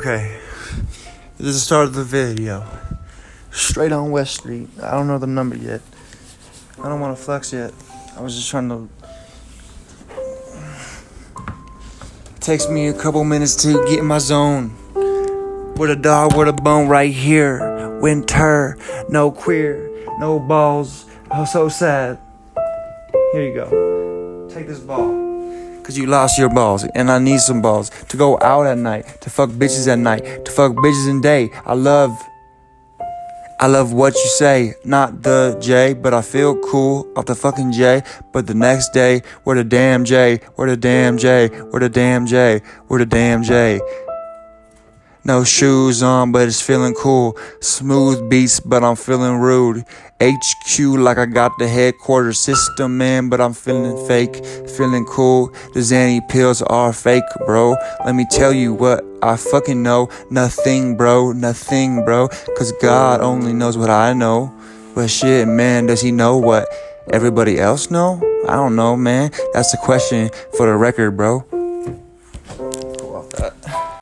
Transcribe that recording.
Okay, this is the start of the video. Straight on West Street. I don't know the number yet. I don't want to flex yet. I was just trying to. Takes me a couple minutes to get in my zone. With a dog with a bone right here. Winter, no queer, no balls. Oh, so sad. Here you go. Take this ball. Cause you lost your balls, and I need some balls to go out at night, to fuck bitches at night, to fuck bitches in day. I love, I love what you say, not the J, but I feel cool off the fucking J. But the next day, where the damn J, where the damn J, where the damn J, where the damn J. No shoes on, but it's feeling cool. Smooth beats, but I'm feeling rude. HQ like I got the headquarters system, man, but I'm feeling fake, feeling cool. The Zanny pills are fake, bro. Let me tell you what I fucking know. Nothing, bro, nothing, bro. Cause God only knows what I know. But shit, man, does he know what everybody else know? I don't know, man. That's the question for the record, bro.